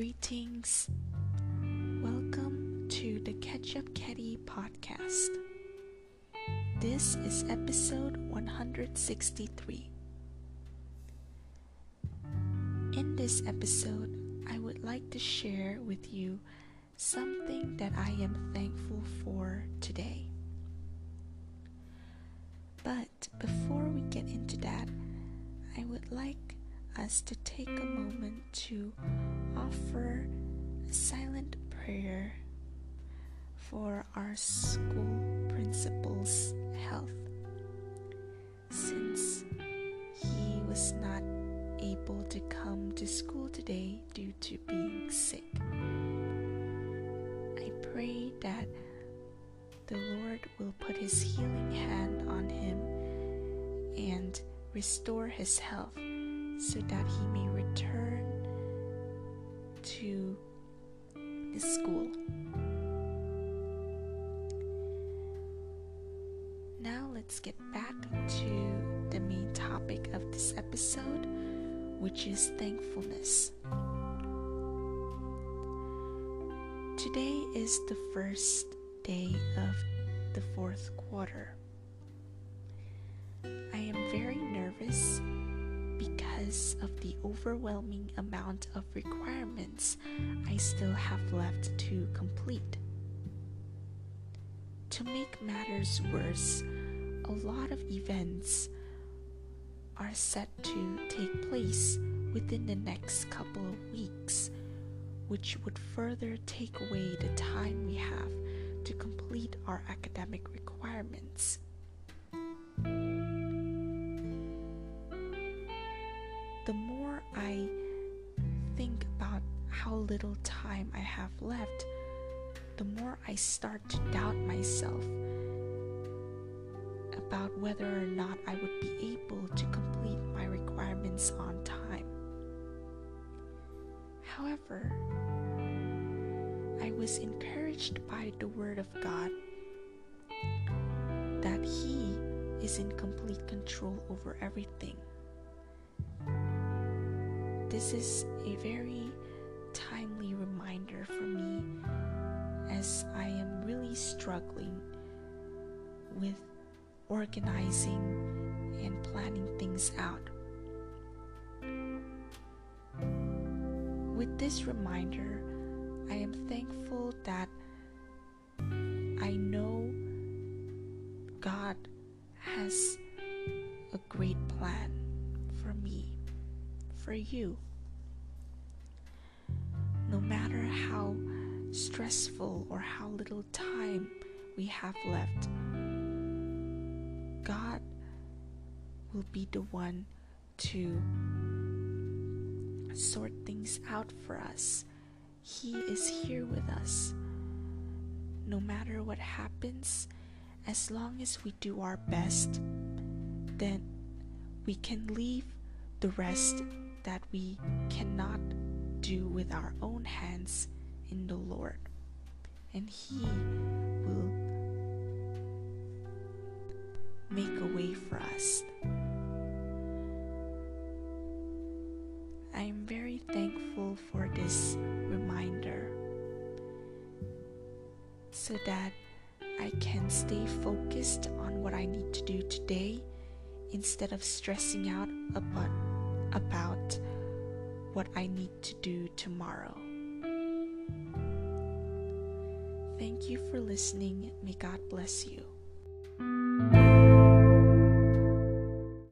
Greetings. Welcome to the Ketchup Caddy podcast. This is episode 163. In this episode, I would like to share with you something that I am thankful for today. But before we get into that, I would like us to take a moment to offer a silent prayer for our school principal's health since he was not able to come to school today due to being sick. I pray that the Lord will put his healing hand on him and restore his health so that he may return to the school. Now let's get back to the main topic of this episode, which is thankfulness. Today is the first day of the fourth quarter. I am very nervous because of the overwhelming amount of requirements I still have left to complete. To make matters worse, a lot of events are set to take place within the next couple of weeks which would further take away the time we have to complete our academic requirements. Little time I have left, the more I start to doubt myself about whether or not I would be able to complete my requirements on time. However, I was encouraged by the Word of God that He is in complete control over everything. This is a very timely reminder for me as I am really struggling with organizing and planning things out. With this reminder, I am thankful that I know God has a great plan for me, for you. How stressful or how little time we have left, God will be the one to sort things out for us. He is here with us. No matter what happens, as long as we do our best, then we can leave the rest that we cannot do with our own hands in the Lord. And He will make a way for us. I am very thankful for this reminder so that I can stay focused on what I need to do today instead of stressing out about, about what I need to do tomorrow. Thank you for listening. May God bless you.